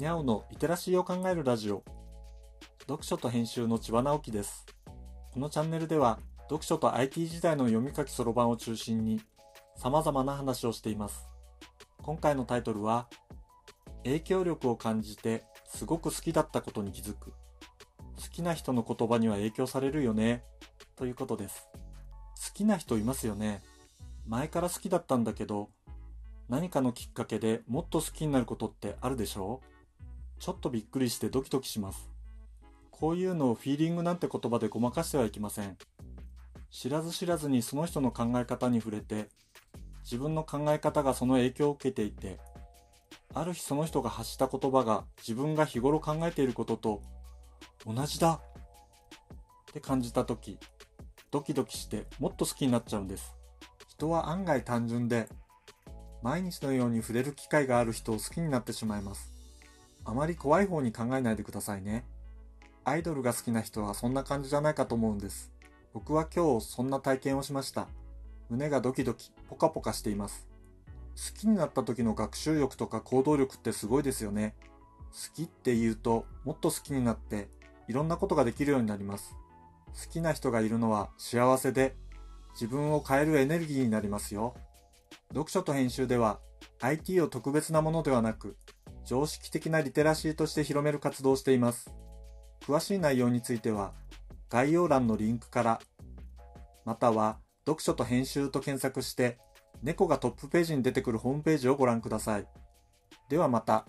にゃおのリテラシーを考えるラジオ。読書と編集の千葉直樹です。このチャンネルでは読書と IT 時代の読み書きそろばんを中心に様々な話をしています。今回のタイトルは影響力を感じてすごく好きだったことに気づく。好きな人の言葉には影響されるよね。ということです。好きな人いますよね。前から好きだったんだけど何かのきっかけでもっと好きになることってあるでしょう？ちょっとびっくりしてドキドキします。こういうのをフィーリングなんて言葉でごまかしてはいけません。知らず知らずにその人の考え方に触れて、自分の考え方がその影響を受けていて、ある日その人が発した言葉が自分が日頃考えていることと同じだって感じた時、ドキドキしてもっと好きになっちゃうんです。人は案外単純で毎日のように触れる機会がある人を好きになってしまいます。あまり怖い方に考えないでくださいね。アイドルが好きな人はそんな感じじゃないかと思うんです。僕は今日そんな体験をしました。胸がドキドキ、ポカポカしています。好きになった時の学習力とか行動力ってすごいですよね。好きって言うともっと好きになっていろんなことができるようになります。好きな人がいるのは幸せで自分を変えるエネルギーになりますよ。読書と編集では IT を特別なものではなく常識的なリテラシーとして広める活動をしています。詳しい内容については概要欄のリンクからまたは読書と編集と検索して猫がトップページに出てくるホームページをご覧ください。ではまた。